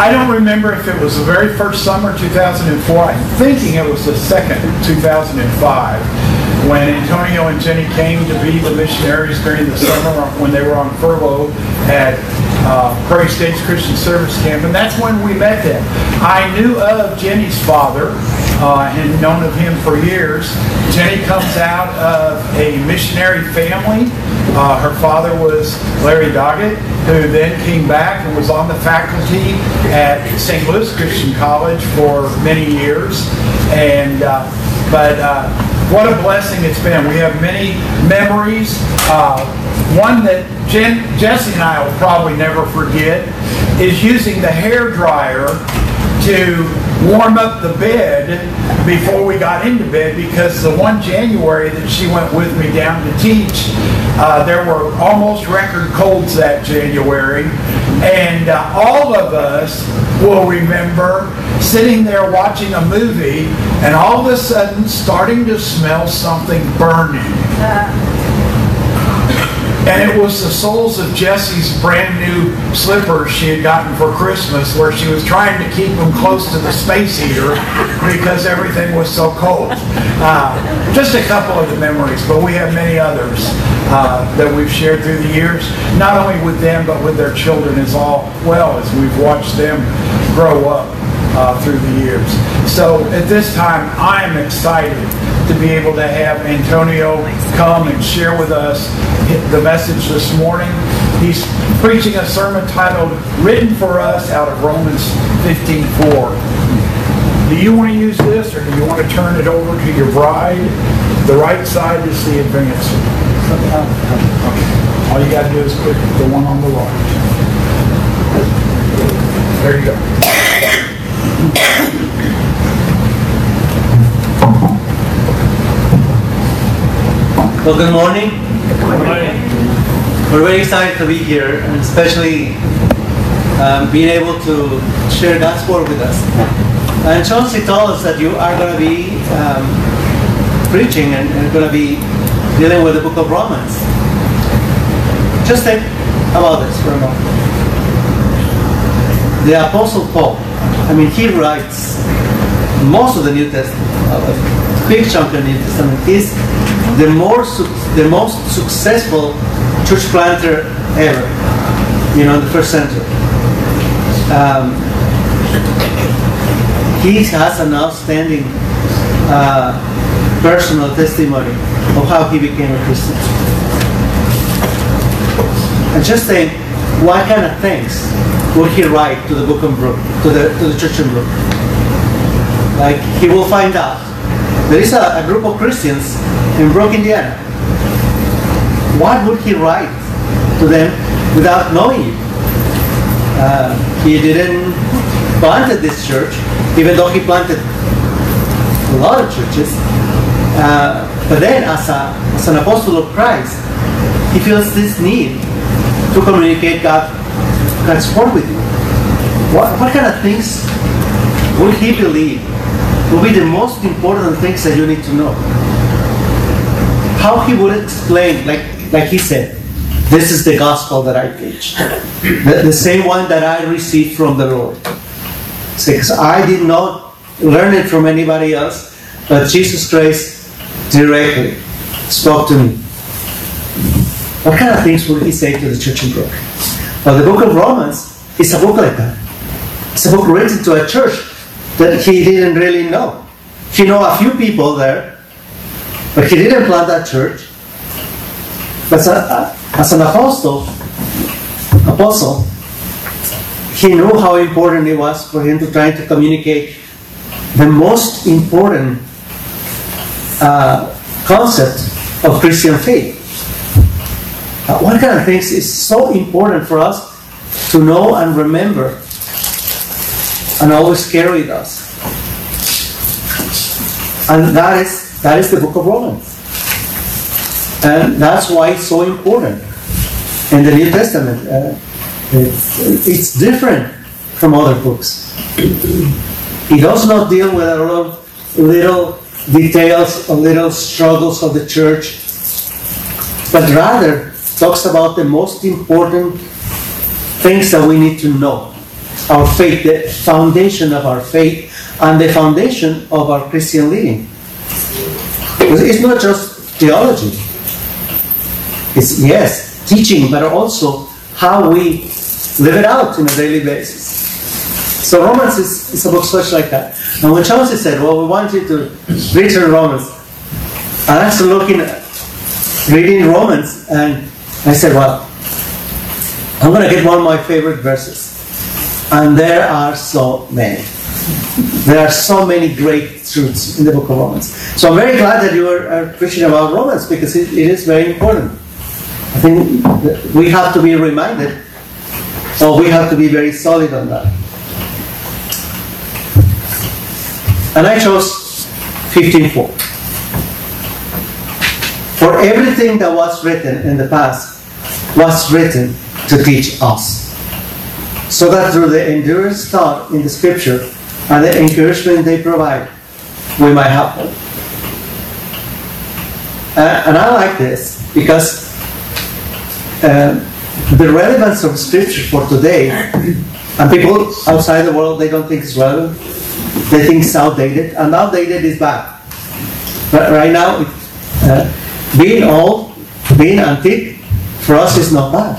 I don't remember if it was the very first summer, 2004. I'm thinking it was the second, 2005, when Antonio and Jenny came to be the missionaries during the summer when they were on furlough at uh, Prairie States Christian Service Camp, and that's when we met them. I knew of Jenny's father, uh, and known of him for years. Jenny comes out of a missionary family. Uh, her father was Larry Doggett, who then came back and was on the faculty at St. Louis Christian College for many years. And uh, but uh, what a blessing it's been. We have many memories. Uh, one that Jen, Jesse and I will probably never forget is using the hair dryer to warm up the bed before we got into bed because the one January that she went with me down to teach, uh, there were almost record colds that January. And uh, all of us will remember sitting there watching a movie and all of a sudden starting to smell something burning. And it was the soles of Jessie's brand new slippers she had gotten for Christmas where she was trying to keep them close to the space heater because everything was so cold. Uh, just a couple of the memories, but we have many others uh, that we've shared through the years, not only with them, but with their children as all well as we've watched them grow up uh, through the years. So at this time, I am excited to be able to have Antonio come and share with us the message this morning. He's preaching a sermon titled Written for Us out of Romans 15:4. Do you want to use this or do you want to turn it over to your bride? The right side is the advance. Okay. All you got to do is click the one on the right. There you go. Well, good morning. Good morning. We're very excited to be here, and especially um, being able to share God's word with us. And Chauncey told us that you are going to be um, preaching and, and going to be dealing with the book of Romans. Just think about this for a moment. The Apostle Paul, I mean, he writes most of the New Testament, a big chunk of the New Testament is the more the most successful church planter ever, you know, in the first century. Um, he has an outstanding uh, personal testimony of how he became a Christian. And just think, what kind of things would he write to the book of Brook, to the to the church in Brook? Like he will find out there is a, a group of Christians in Brook, Indiana. What would he write to them without knowing you? Uh, he didn't plant this church, even though he planted a lot of churches. Uh, but then, as, a, as an apostle of Christ, he feels this need to communicate God, Word with you. What, what kind of things would he believe will be the most important things that you need to know. How he would explain, like, like he said, this is the gospel that I preach. The, the same one that I received from the Lord. Because I did not learn it from anybody else, but Jesus Christ directly spoke to me. What kind of things would he say to the church in Brook? Well, the book of Romans is a book like that. It's a book written to a church that he didn't really know. He know a few people there, but he didn't plant that church. But as an apostle, apostle, he knew how important it was for him to try to communicate the most important uh, concept of Christian faith. Uh, what kind of things is so important for us to know and remember and always carry with us. And that is that is the book of Romans. And that's why it's so important in the New Testament. Uh, it's, it's different from other books. It does not deal with a lot of little details or little struggles of the church, but rather talks about the most important things that we need to know our faith, the foundation of our faith, and the foundation of our Christian living. It's not just theology. It's, yes, teaching, but also how we live it out on a daily basis. So Romans is, is a book such like that. And when Chauncey said, well, we want you to read Romans, I was looking at reading Romans, and I said, well, I'm going to get one of my favorite verses. And there are so many. There are so many great truths in the book of Romans. So I'm very glad that you are, preaching about Romans because it, it is very important. I think we have to be reminded, or we have to be very solid on that. And I chose fifteen 15.4. For everything that was written in the past was written to teach us. So that through the endurance taught in the scripture and the encouragement they provide, we might have hope. Uh, and I like this because uh, the relevance of scripture for today, and people outside the world, they don't think it's relevant. They think it's outdated, and outdated is bad. But right now, uh, being old, being antique, for us is not bad.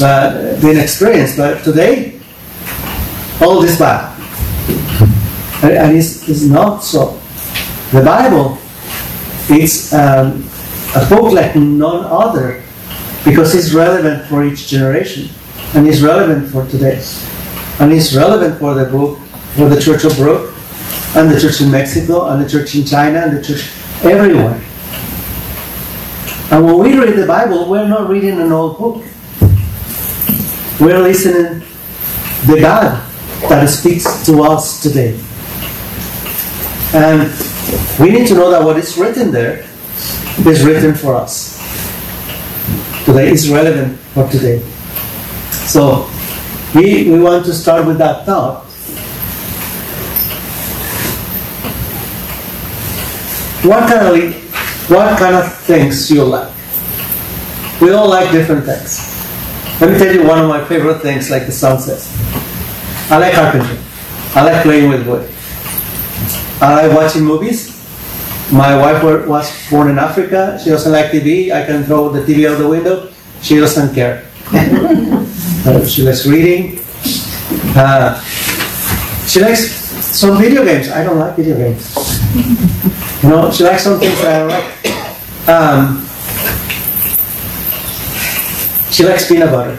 but being experienced, but today, old is bad. And it's, it's not so. The Bible is um, a book like none other because it's relevant for each generation and it's relevant for today. And it's relevant for the book, for the Church of Brook, and the church in Mexico, and the church in China, and the church everywhere. And when we read the Bible, we're not reading an old book. We're listening the God that speaks to us today. And we need to know that what is written there is written for us. Today is relevant for today. So we, we want to start with that thought. What kind of what kind of things you like? We all like different things. Let me tell you one of my favorite things, like the song says. I like carpentry. I like playing with wood. I like watching movies. My wife was born in Africa. She doesn't like TV. I can throw the TV out the window. She doesn't care. uh, she likes reading. Uh, she likes some video games. I don't like video games. You know, she likes some things that I like. Um, she likes peanut butter.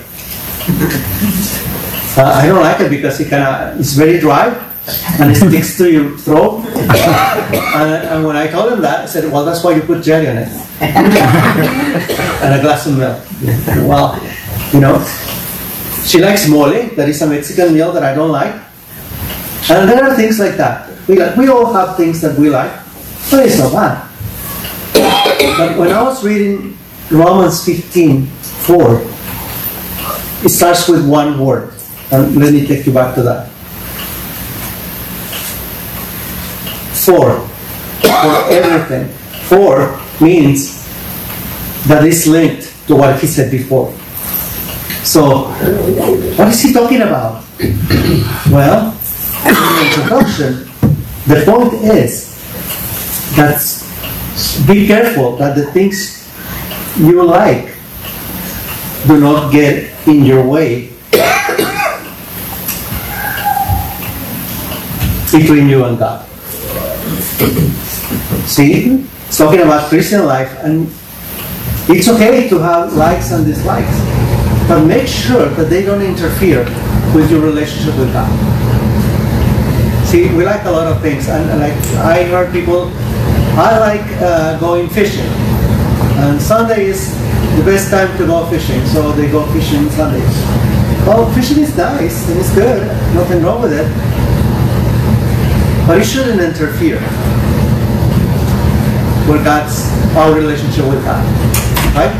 Uh, I don't like it because it kind of it's very dry and it sticks to your throat. and, and, when I told him that, I said, "Well, that's why you put jelly on it and a glass of milk." Well, you know, she likes mole. That is a Mexican meal that I don't like. And there are things like that. We like. We all have things that we like, but it's not bad. But when I was reading Romans 15, 4, it starts with one word. And let me take you back to that. For. For everything. For means that is linked to what he said before. So, what is he talking about? well, in the introduction, the point is that be careful that the things you like do not get in your way between you and God. See? It's talking about Christian life, and it's okay to have likes and dislikes, but make sure that they don't interfere with your relationship with God. See, we like a lot of things, and, like I heard people, I like uh, going fishing, and Sunday is the best time to go fishing, so they go fishing Sundays. Well, fishing is nice and it's good, nothing wrong with it, but it shouldn't interfere with God's our relationship with God, right?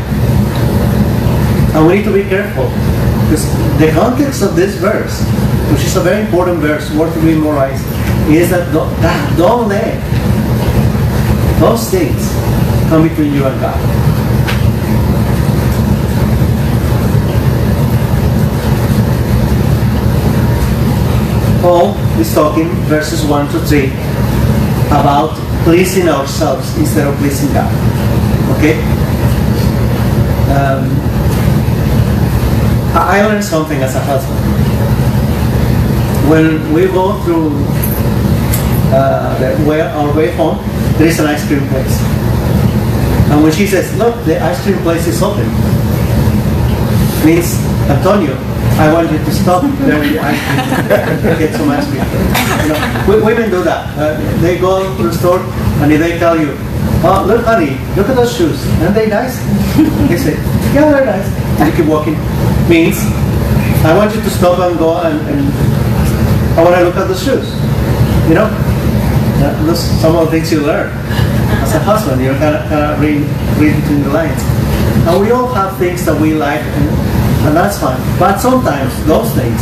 And we need to be careful because the context of this verse, which is a very important verse, worth memorized, is that don't, that don't let those things come between you and God. Paul is talking, verses 1 to 3, about pleasing ourselves instead of pleasing God. Okay? Um, I learned something as a husband. When we go through uh, the, where, our way home, there is an ice cream place. And when she says, look, the ice cream place is open, means, Antonio, I want you to stop there with the ice cream get some ice cream. You know, women do that. Uh, they go to the store and they tell you, oh, look, honey, look at those shoes. Aren't they nice? They say, yeah, they're nice. And you keep walking. Means, I want you to stop and go and, and I want I look at the shoes. You know? Those some of the things you learn as a husband. You're kind of, kind of read, read between the lines. And we all have things that we like, and, and that's fine. But sometimes those things,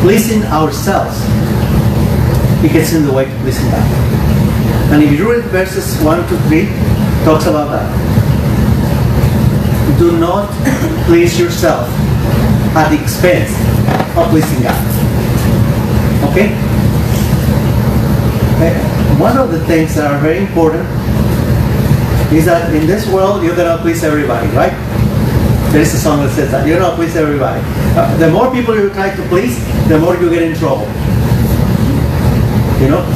pleasing ourselves, it gets in the way of pleasing God. And if you read verses 1 to 3, talks about that. Do not please yourself at the expense of pleasing God. Okay? One of the things that are very important is that in this world you're gonna please everybody, right? There is a song that says that you're gonna please everybody. Uh, the more people you try to please, the more you get in trouble. You know?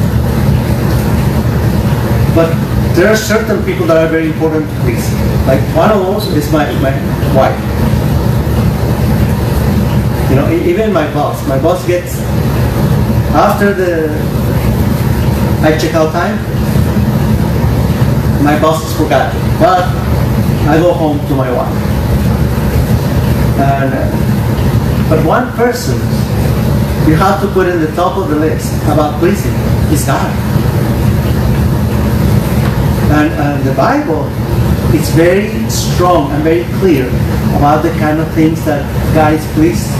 But there are certain people that are very important to please. Like one of those is my, my wife. You know, even my boss. My boss gets after the I check out time, my boss is forgotten. But I go home to my wife. And, uh, but one person you have to put in the top of the list about pleasing is God. And, and the Bible is very strong and very clear about the kind of things that God is pleased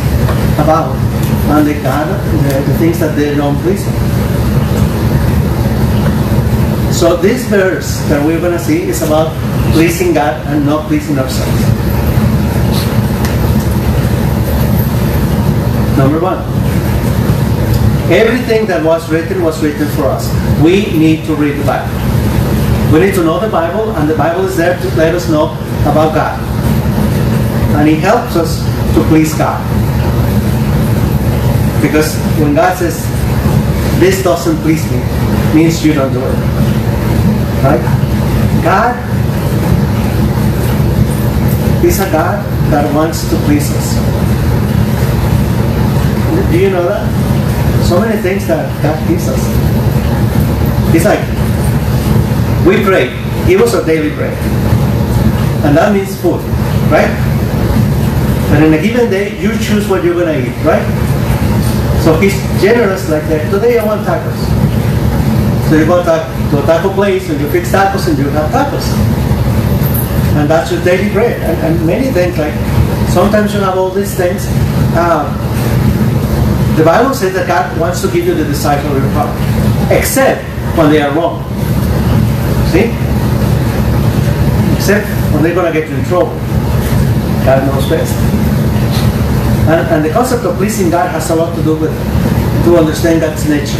about and the, God, the, the things that they don't please. So this verse that we're going to see is about pleasing God and not pleasing ourselves. Number one. Everything that was written was written for us. We need to read the Bible. We need to know the Bible, and the Bible is there to let us know about God. And it helps us to please God. Because when God says, this doesn't please me, means you don't do it. Right? God is a God that wants to please us. Do you know that? So many things that God gives us. It's like, we pray, give us a daily prayer. And that means food, right? And in a given day, you choose what you're going to eat, right? So he's generous like that. Today I want tacos. So you go to a taco place and you fix tacos and you have tacos. And that's your daily bread. And, and many things like sometimes you have all these things. Uh, the Bible says that God wants to give you the desires of your heart, except when they are wrong. See? Except when they're going to get you in trouble. God knows best. And, and, the concept of pleasing God has a lot to do with to understand God's nature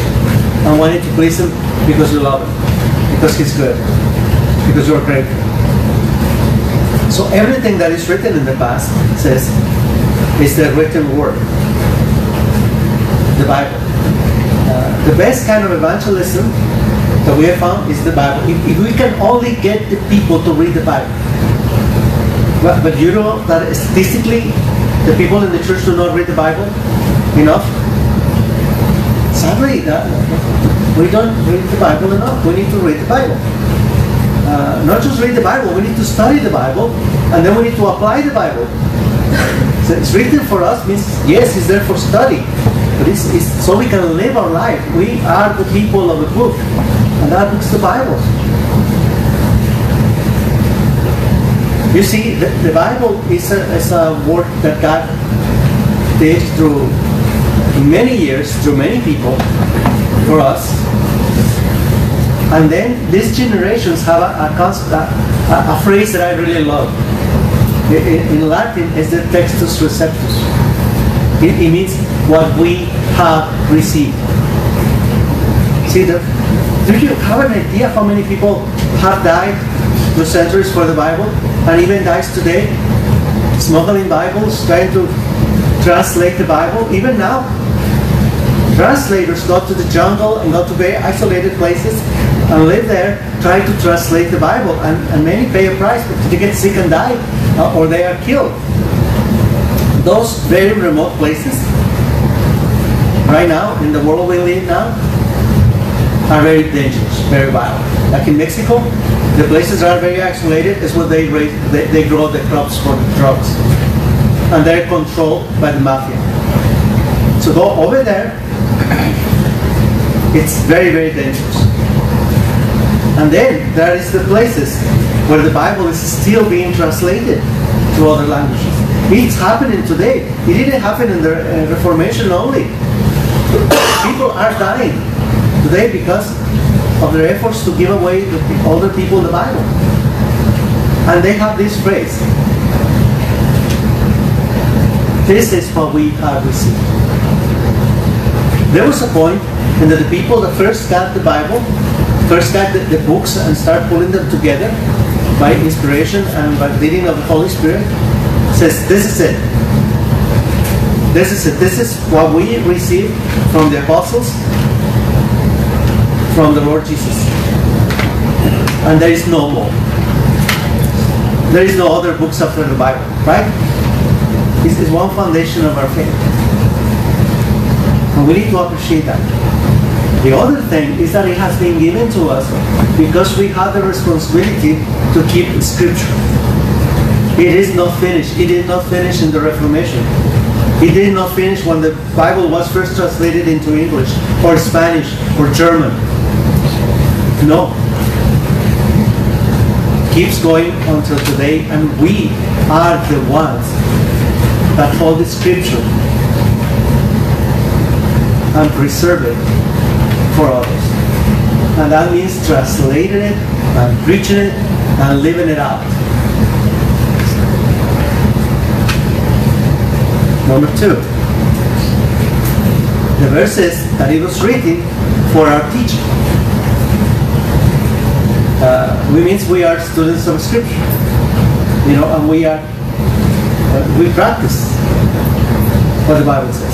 and wanting to please Him because you love Him, because He's good, because you're grateful. So everything that is written in the past says is the written word, the Bible. Uh, the best kind of evangelism that we have found is the Bible. If, if we can only get the people to read the Bible, but, but you know that statistically the people in the church do not read the Bible enough. Sadly, uh, we don't read the Bible enough. We need to read the Bible. Uh, not just read the Bible, we need to study the Bible, and then we need to apply the Bible. So it's written for us means, yes, it's there for study, but it's, it's so we can live our life. We are the people of the book, and that book's the Bible. You see, the, the Bible is a, is a work that God did through many years, through many people, for us. And then these generations have a, a, a, a phrase that I really love. In, in Latin, is the textus receptus. It, it means what we have received. See, the, do you have an idea how many people have died through centuries for the Bible and even dies today? Smuggling Bibles, trying to translate the Bible, even now. Translators go to the jungle and go to very isolated places and live there trying to translate the Bible. And, and many pay a price because they get sick and die uh, or they are killed. Those very remote places, right now, in the world we live now, are very dangerous, very violent. Like in Mexico, the places are very isolated is where they, raise, they, they grow the crops for the drugs. And they're controlled by the mafia. So go over there, it's very, very dangerous. And then there is the places where the Bible is still being translated to other languages. It's happening today. It didn't happen in the uh, Reformation only. People are dying today because of their efforts to give away to other people the Bible. And they have this phrase. This is what we have received. There was a point in that the people that first got the Bible, first got the, the books and start pulling them together by inspiration and by leading of the Holy Spirit, says, this is it. This is it. This is what we received from the apostles, from the Lord Jesus. And there is no more. There is no other books after the Bible, right? This is one foundation of our faith. And we need to appreciate that. The other thing is that it has been given to us because we have the responsibility to keep Scripture. It is not finished. It did not finish in the Reformation. It did not finish when the Bible was first translated into English or Spanish or German. No. Keeps going until today, and we are the ones that hold the Scripture and preserve it for others. And that means translating it and preaching it and living it out. Number two, the verses that it was written for our teaching. We means we are students of Scripture, you know, and we are uh, we practice what the Bible says.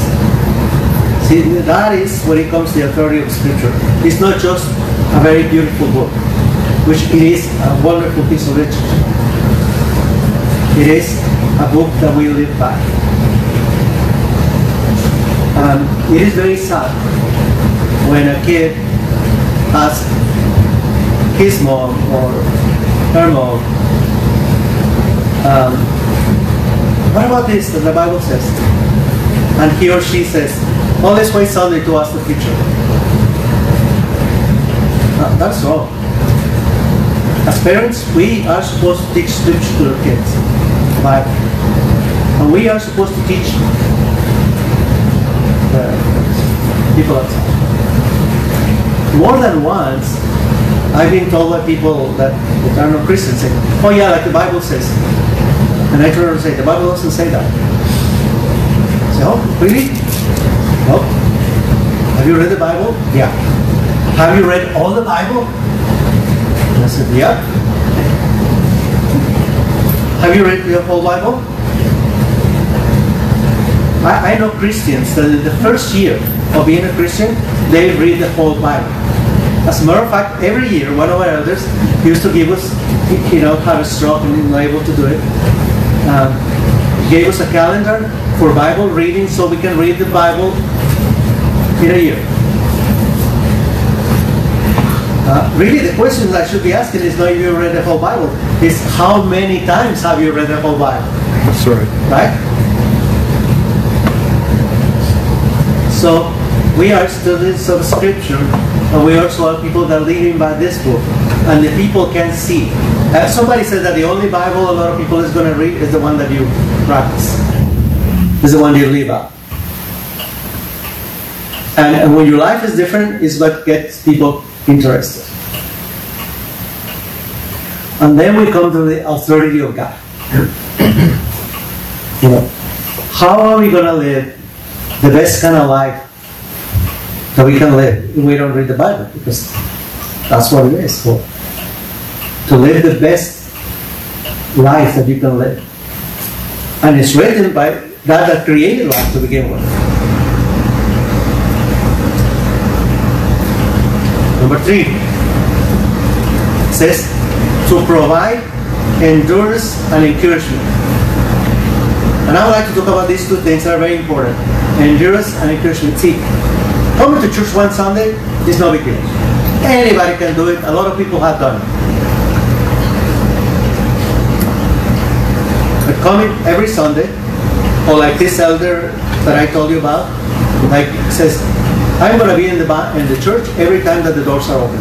See, that is when it comes to the authority of Scripture. It's not just a very beautiful book, which it is a wonderful piece of literature. It is a book that we live by. It is very sad when a kid asks his mom or her mom, um, what about this that the Bible says? And he or she says, let's wait Sunday to ask the teacher. Uh, that's all. As parents, we are supposed to teach scripture to our kids, Bible. And we are supposed to teach the people outside. More than once, I've been told by people that, that are not Christians, say, oh yeah, like the Bible says. And I around and say, the Bible doesn't say that. I say, oh, really? No. Have you read the Bible? Yeah. Have you read all the Bible? And I said, yeah. Have you read the whole Bible? I, I know Christians that in the first year of being a Christian, they read the whole Bible. As a matter of fact, every year, one of our elders used to give us, you know, had a stroke and not able to do it. Um, gave us a calendar for Bible reading so we can read the Bible in a year. Uh, really, the question I should be asking is not if you read the whole Bible, is how many times have you read the whole Bible? That's right. Right? So, we are students of Scripture, and we also have people that are living by this book, and the people can see. Uh, somebody said that the only Bible a lot of people is going to read is the one that you practice, is the one you live out. And, and when your life is different, is what gets people interested. And then we come to the authority of God. you know, how are we going to live the best kind of life that we can live. We don't read the Bible because that's what it is for. To live the best life that you can live. And it's written by God that created life to begin with. Number three says to provide endurance and encouragement. And I would like to talk about these two things that are very important endurance and encouragement. See, coming to church one Sunday is no big deal. Anybody can do it, a lot of people have done it. But coming every Sunday, or like this elder that I told you about, like says, I'm going to be in the in the church every time that the doors are open.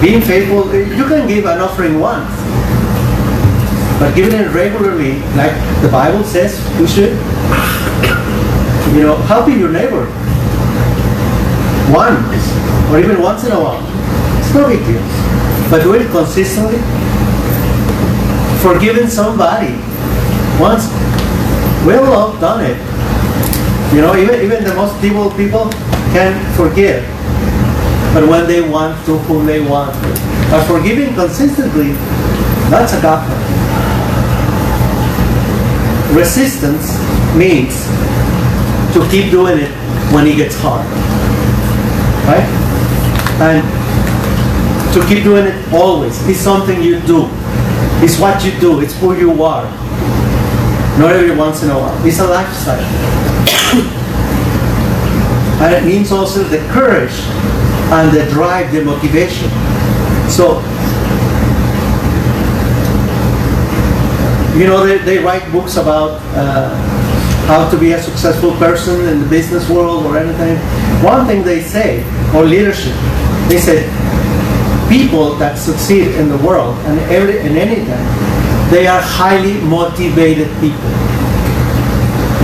Being faithful, you can give an offering once, but giving it regularly, like the Bible says, we should. You know, helping your neighbor once or even once in a while. It's no big deal. But do it consistently. Forgiving somebody once, we've all done it. You know, even, even the most evil people can forgive. But when they want to, whom they want to. But forgiving consistently, that's a God. Resistance means to keep doing it when it gets hard. Right? And to keep doing it always. It's something you do. It's what you do. It's who you are. Not every once in a while. It's a lifestyle. and it means also the courage and the drive, the motivation. So, you know, they, they write books about uh, how to be a successful person in the business world or anything. One thing they say, or leadership, they say people that succeed in the world and every and anything, they are highly motivated people.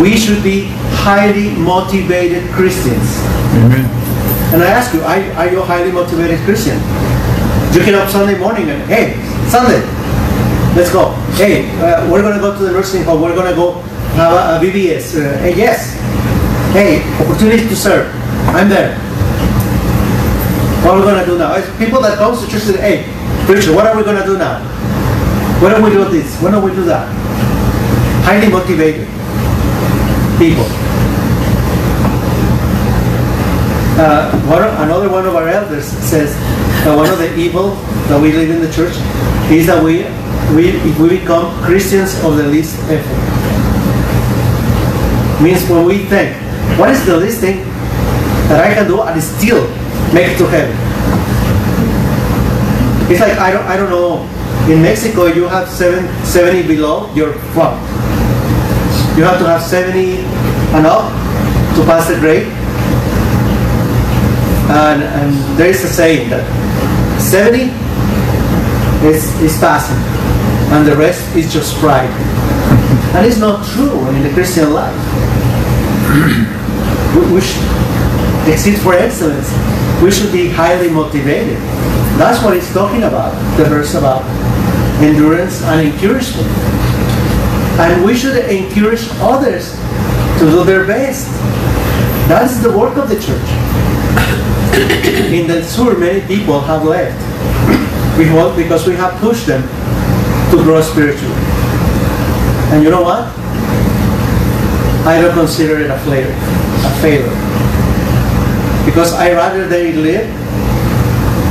We should be highly motivated Christians. Amen. And I ask you, are, are you a highly motivated Christian? You get up Sunday morning and, hey, Sunday, let's go. Hey, uh, we're going to go to the nursing home. We're going to go a VBS. Uh, hey, yes. Hey, opportunity to serve. I'm there. What are we going to do now? It's people that comes to church say, hey, preacher, what are we going to do now? When do we do this? When do we do that? Highly motivated people. Uh, one, another one of our elders says that one of the evil that we live in the church is that we, we we become Christians of the least effort. Means when we think, what is the least thing that I can do and still make it to heaven? It's like I don't I don't know. In Mexico you have seven, 70 below your flock. You have to have 70 and up to pass the grade. And, and there is a saying that 70 is, is passing and the rest is just pride. and it's not true in the Christian life. we, should exceed for excellence. We should be highly motivated. That's what it's talking about, the verse about endurance and encouragement. And we should encourage others to do their best. That is the work of the church. In the sur, many people have left because we have pushed them to grow spiritually. And you know what? I don't consider it a failure. A failure. Because I rather they live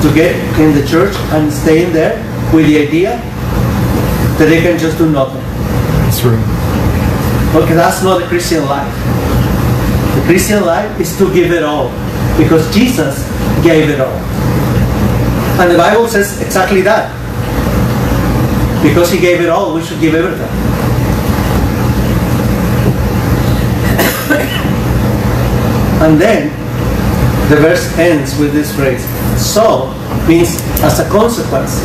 to get in the church and stay in there with the idea that they can just do nothing. That's right. Okay, that's not the Christian life. The Christian life is to give it all because Jesus gave it all. And the Bible says exactly that. Because he gave it all, we should give everything. and then the verse ends with this phrase. So means as a consequence,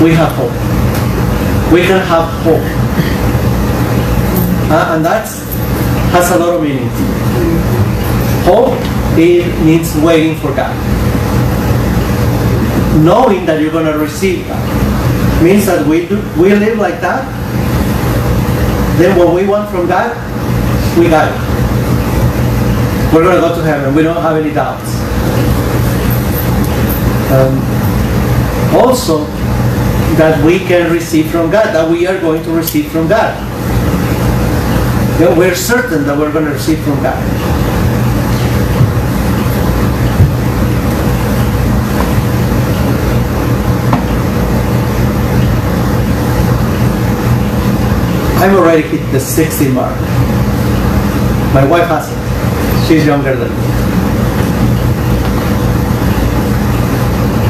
we have hope. We can have hope. Uh, and that has a lot of meaning. Hope it means waiting for God. Knowing that you're going to receive that means that we do, we live like that then what we want from God, we got it. We're going to go to heaven. We don't have any doubts. Um, also, that we can receive from God, that we are going to receive from God. That we're certain that we're going to receive from God. I've already hit the 60 mark. My wife has it. She's younger than me.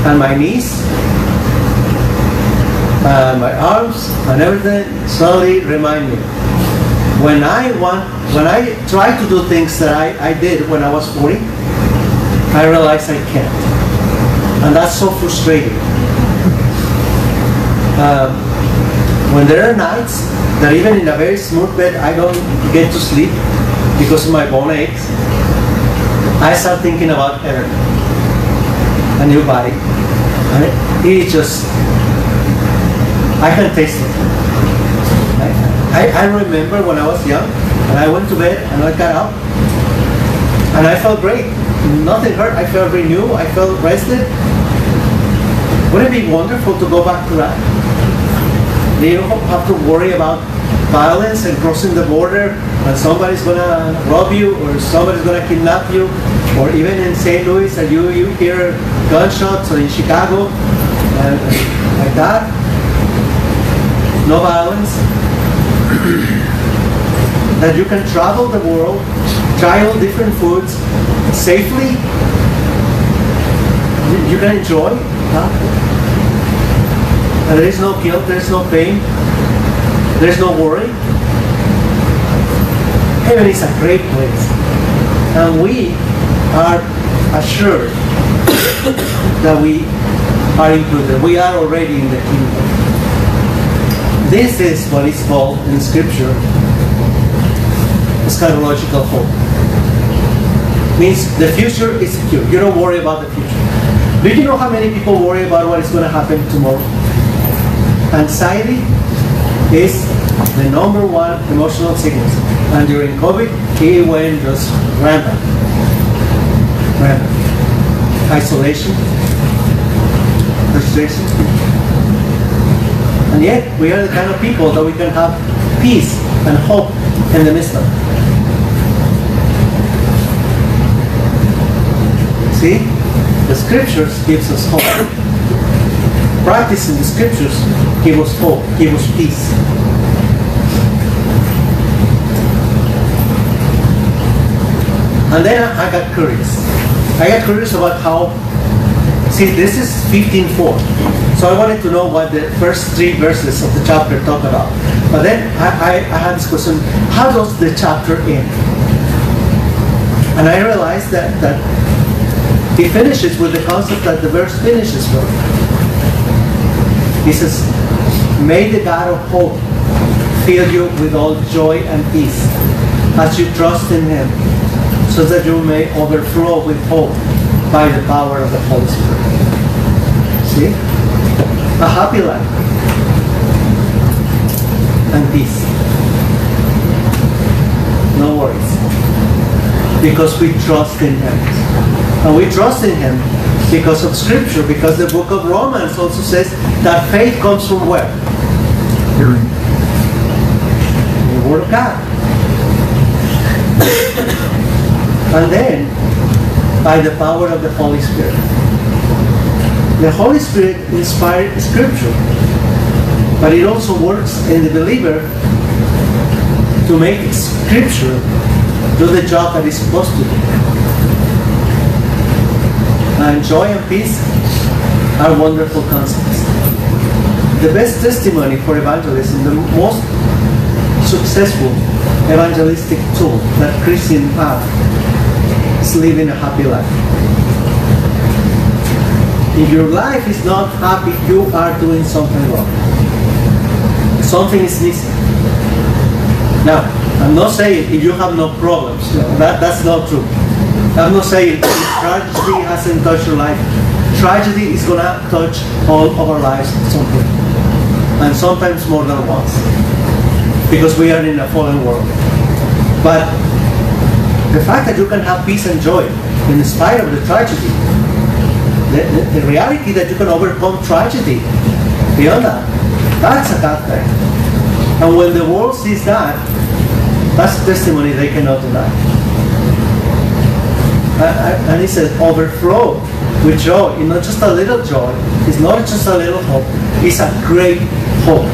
And my knees, and my arms, and everything slowly remind me. When I want, when I try to do things that I, I did when I was 40, I realize I can't. And that's so frustrating. Um, when there are nights that even in a very smooth bed I don't get to sleep because of my bone aches, I start thinking about heaven, a new body. And it is just, I can taste it. I, I remember when I was young and I went to bed and I got up and I felt great. Nothing hurt. I felt renewed. I felt rested. Wouldn't it be wonderful to go back to that? You don't have to worry about violence and crossing the border and somebody's gonna rob you or somebody's gonna kidnap you or even in St. Louis and you, you hear gunshots or in Chicago and like that. No violence. that you can travel the world, try all different foods safely. You- You can enjoy. Huh? And there is no guilt, there is no pain, there is no worry. Heaven is a great place. And we are assured that we are included. We are already in the kingdom. This is what is called in Scripture eschatological hope. Means the future is secure. You don't worry about the future. Do you know how many people worry about what is going to happen tomorrow? Anxiety is the number one emotional sickness. And during COVID, it went just rampant. Rampant. Isolation, frustration. And yet, we are the kind of people that we can have peace and hope in the midst of. See? The scriptures gives us hope. Practicing the scriptures give us hope, give us peace. And then I got curious. I got curious about how, see, this is 15.4. So I wanted to know what the first three verses of the chapter talk about. But then I, I, I had this question, how does the chapter end? And I realized that, that he finishes with the concept that the verse finishes with. He says, May the God of hope fill you with all joy and peace as you trust in him, so that you may overflow with hope by the power of the Holy Spirit. See? A happy life and peace. No worries. Because we trust in him. And we trust in him because of scripture, because the book of Romans also says that faith comes from where? Hearing. The word of God. and then by the power of the Holy Spirit. The Holy Spirit inspired scripture, but it also works in the believer to make scripture do the job that it's supposed to do. And joy and peace are wonderful concepts. The best testimony for evangelism, the most successful evangelistic tool that Christians have is living a happy life. If your life is not happy, you are doing something wrong. Something is missing. Now, I'm not saying if you have no problems, that, that's not true. I'm not saying tragedy hasn't touched your life. Tragedy is gonna touch all of our lives at some point. And sometimes more than once. because we are in a fallen world. But the fact that you can have peace and joy in spite of the tragedy, the, the, the reality that you can overcome tragedy beyond that, that's a God thing. And when the world sees that, that's testimony they cannot deny. And he says, overflow with joy. It's not just a little joy. It's not just a little hope. It's a great hope.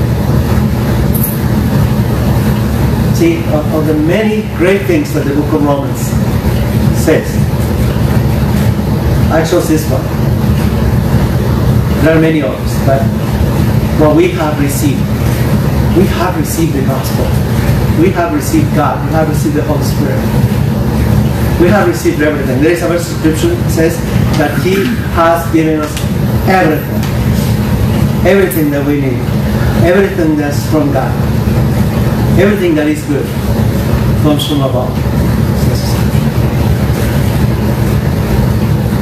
See, of, of the many great things that the book of Romans says, I chose this one. There are many others, but what we have received, we have received the gospel. We have received God. We have received the Holy Spirit. We have received everything. There is a verse scripture that says that He has given us everything. Everything that we need. Everything that's from God. Everything that is good comes from above.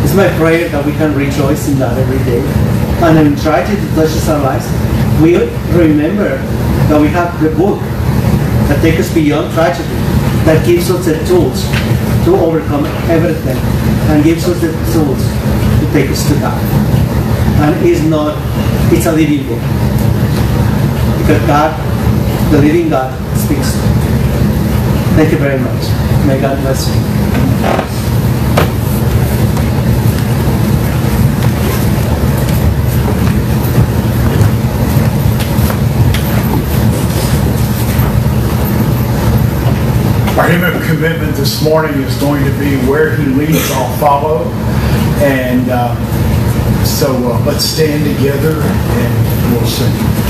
It's my prayer that we can rejoice in that every day. And in tragedy touches our lives, we remember that we have the book that takes us beyond tragedy, that gives us the tools to overcome everything, and gives us the tools to take us to God. And it's not, it's a living book. Because God, the living God, speaks. Thank you very much. May God bless you. Hymn of commitment this morning is going to be Where He Leads, I'll Follow. And uh, so uh, let's stand together and we'll sing.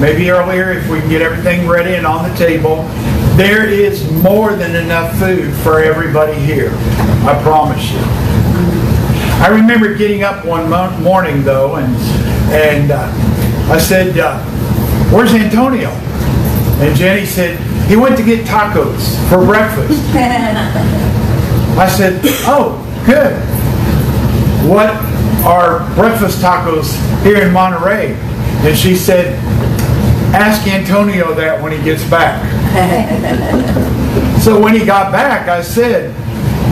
Maybe earlier if we can get everything ready and on the table. There is more than enough food for everybody here. I promise you. I remember getting up one morning though, and and uh, I said, uh, "Where's Antonio?" And Jenny said, "He went to get tacos for breakfast." I said, "Oh, good. What are breakfast tacos here in Monterrey. And she said, ask Antonio that when he gets back. so when he got back, I said,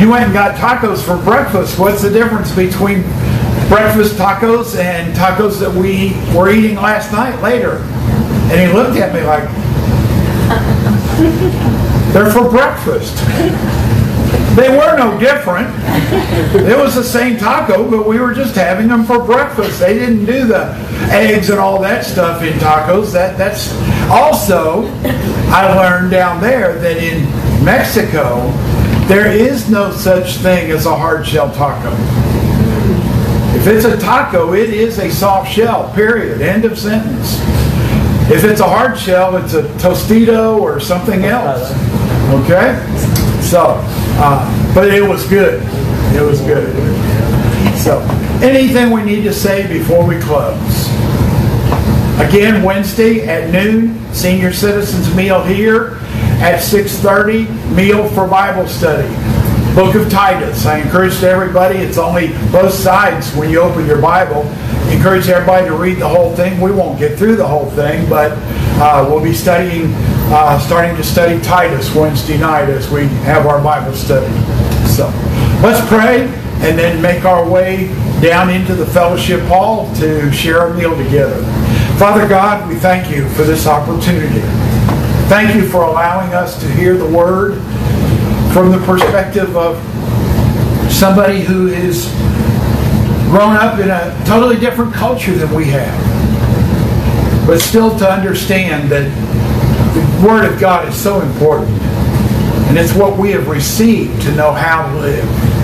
you went and got tacos for breakfast. What's the difference between breakfast tacos and tacos that we were eating last night later? And he looked at me like, they're for breakfast. They were no different. It was the same taco, but we were just having them for breakfast. They didn't do the eggs and all that stuff in tacos. That that's also I learned down there that in Mexico there is no such thing as a hard shell taco. If it's a taco, it is a soft shell. Period. End of sentence. If it's a hard shell, it's a tostito or something else. Okay? So, uh, but it was good. It was good. So, anything we need to say before we close? Again, Wednesday at noon, senior citizens meal here. At 6.30, meal for Bible study. Book of Titus. I encourage everybody, it's only both sides when you open your Bible. Encourage encourage everybody to read the whole thing. We won't get through the whole thing, but uh, we'll be studying, uh, starting to study Titus Wednesday night as we have our Bible study. So let's pray and then make our way down into the fellowship hall to share a meal together. Father God, we thank you for this opportunity. Thank you for allowing us to hear the word from the perspective of somebody who is grown up in a totally different culture than we have. But still to understand that the Word of God is so important. And it's what we have received to know how to live.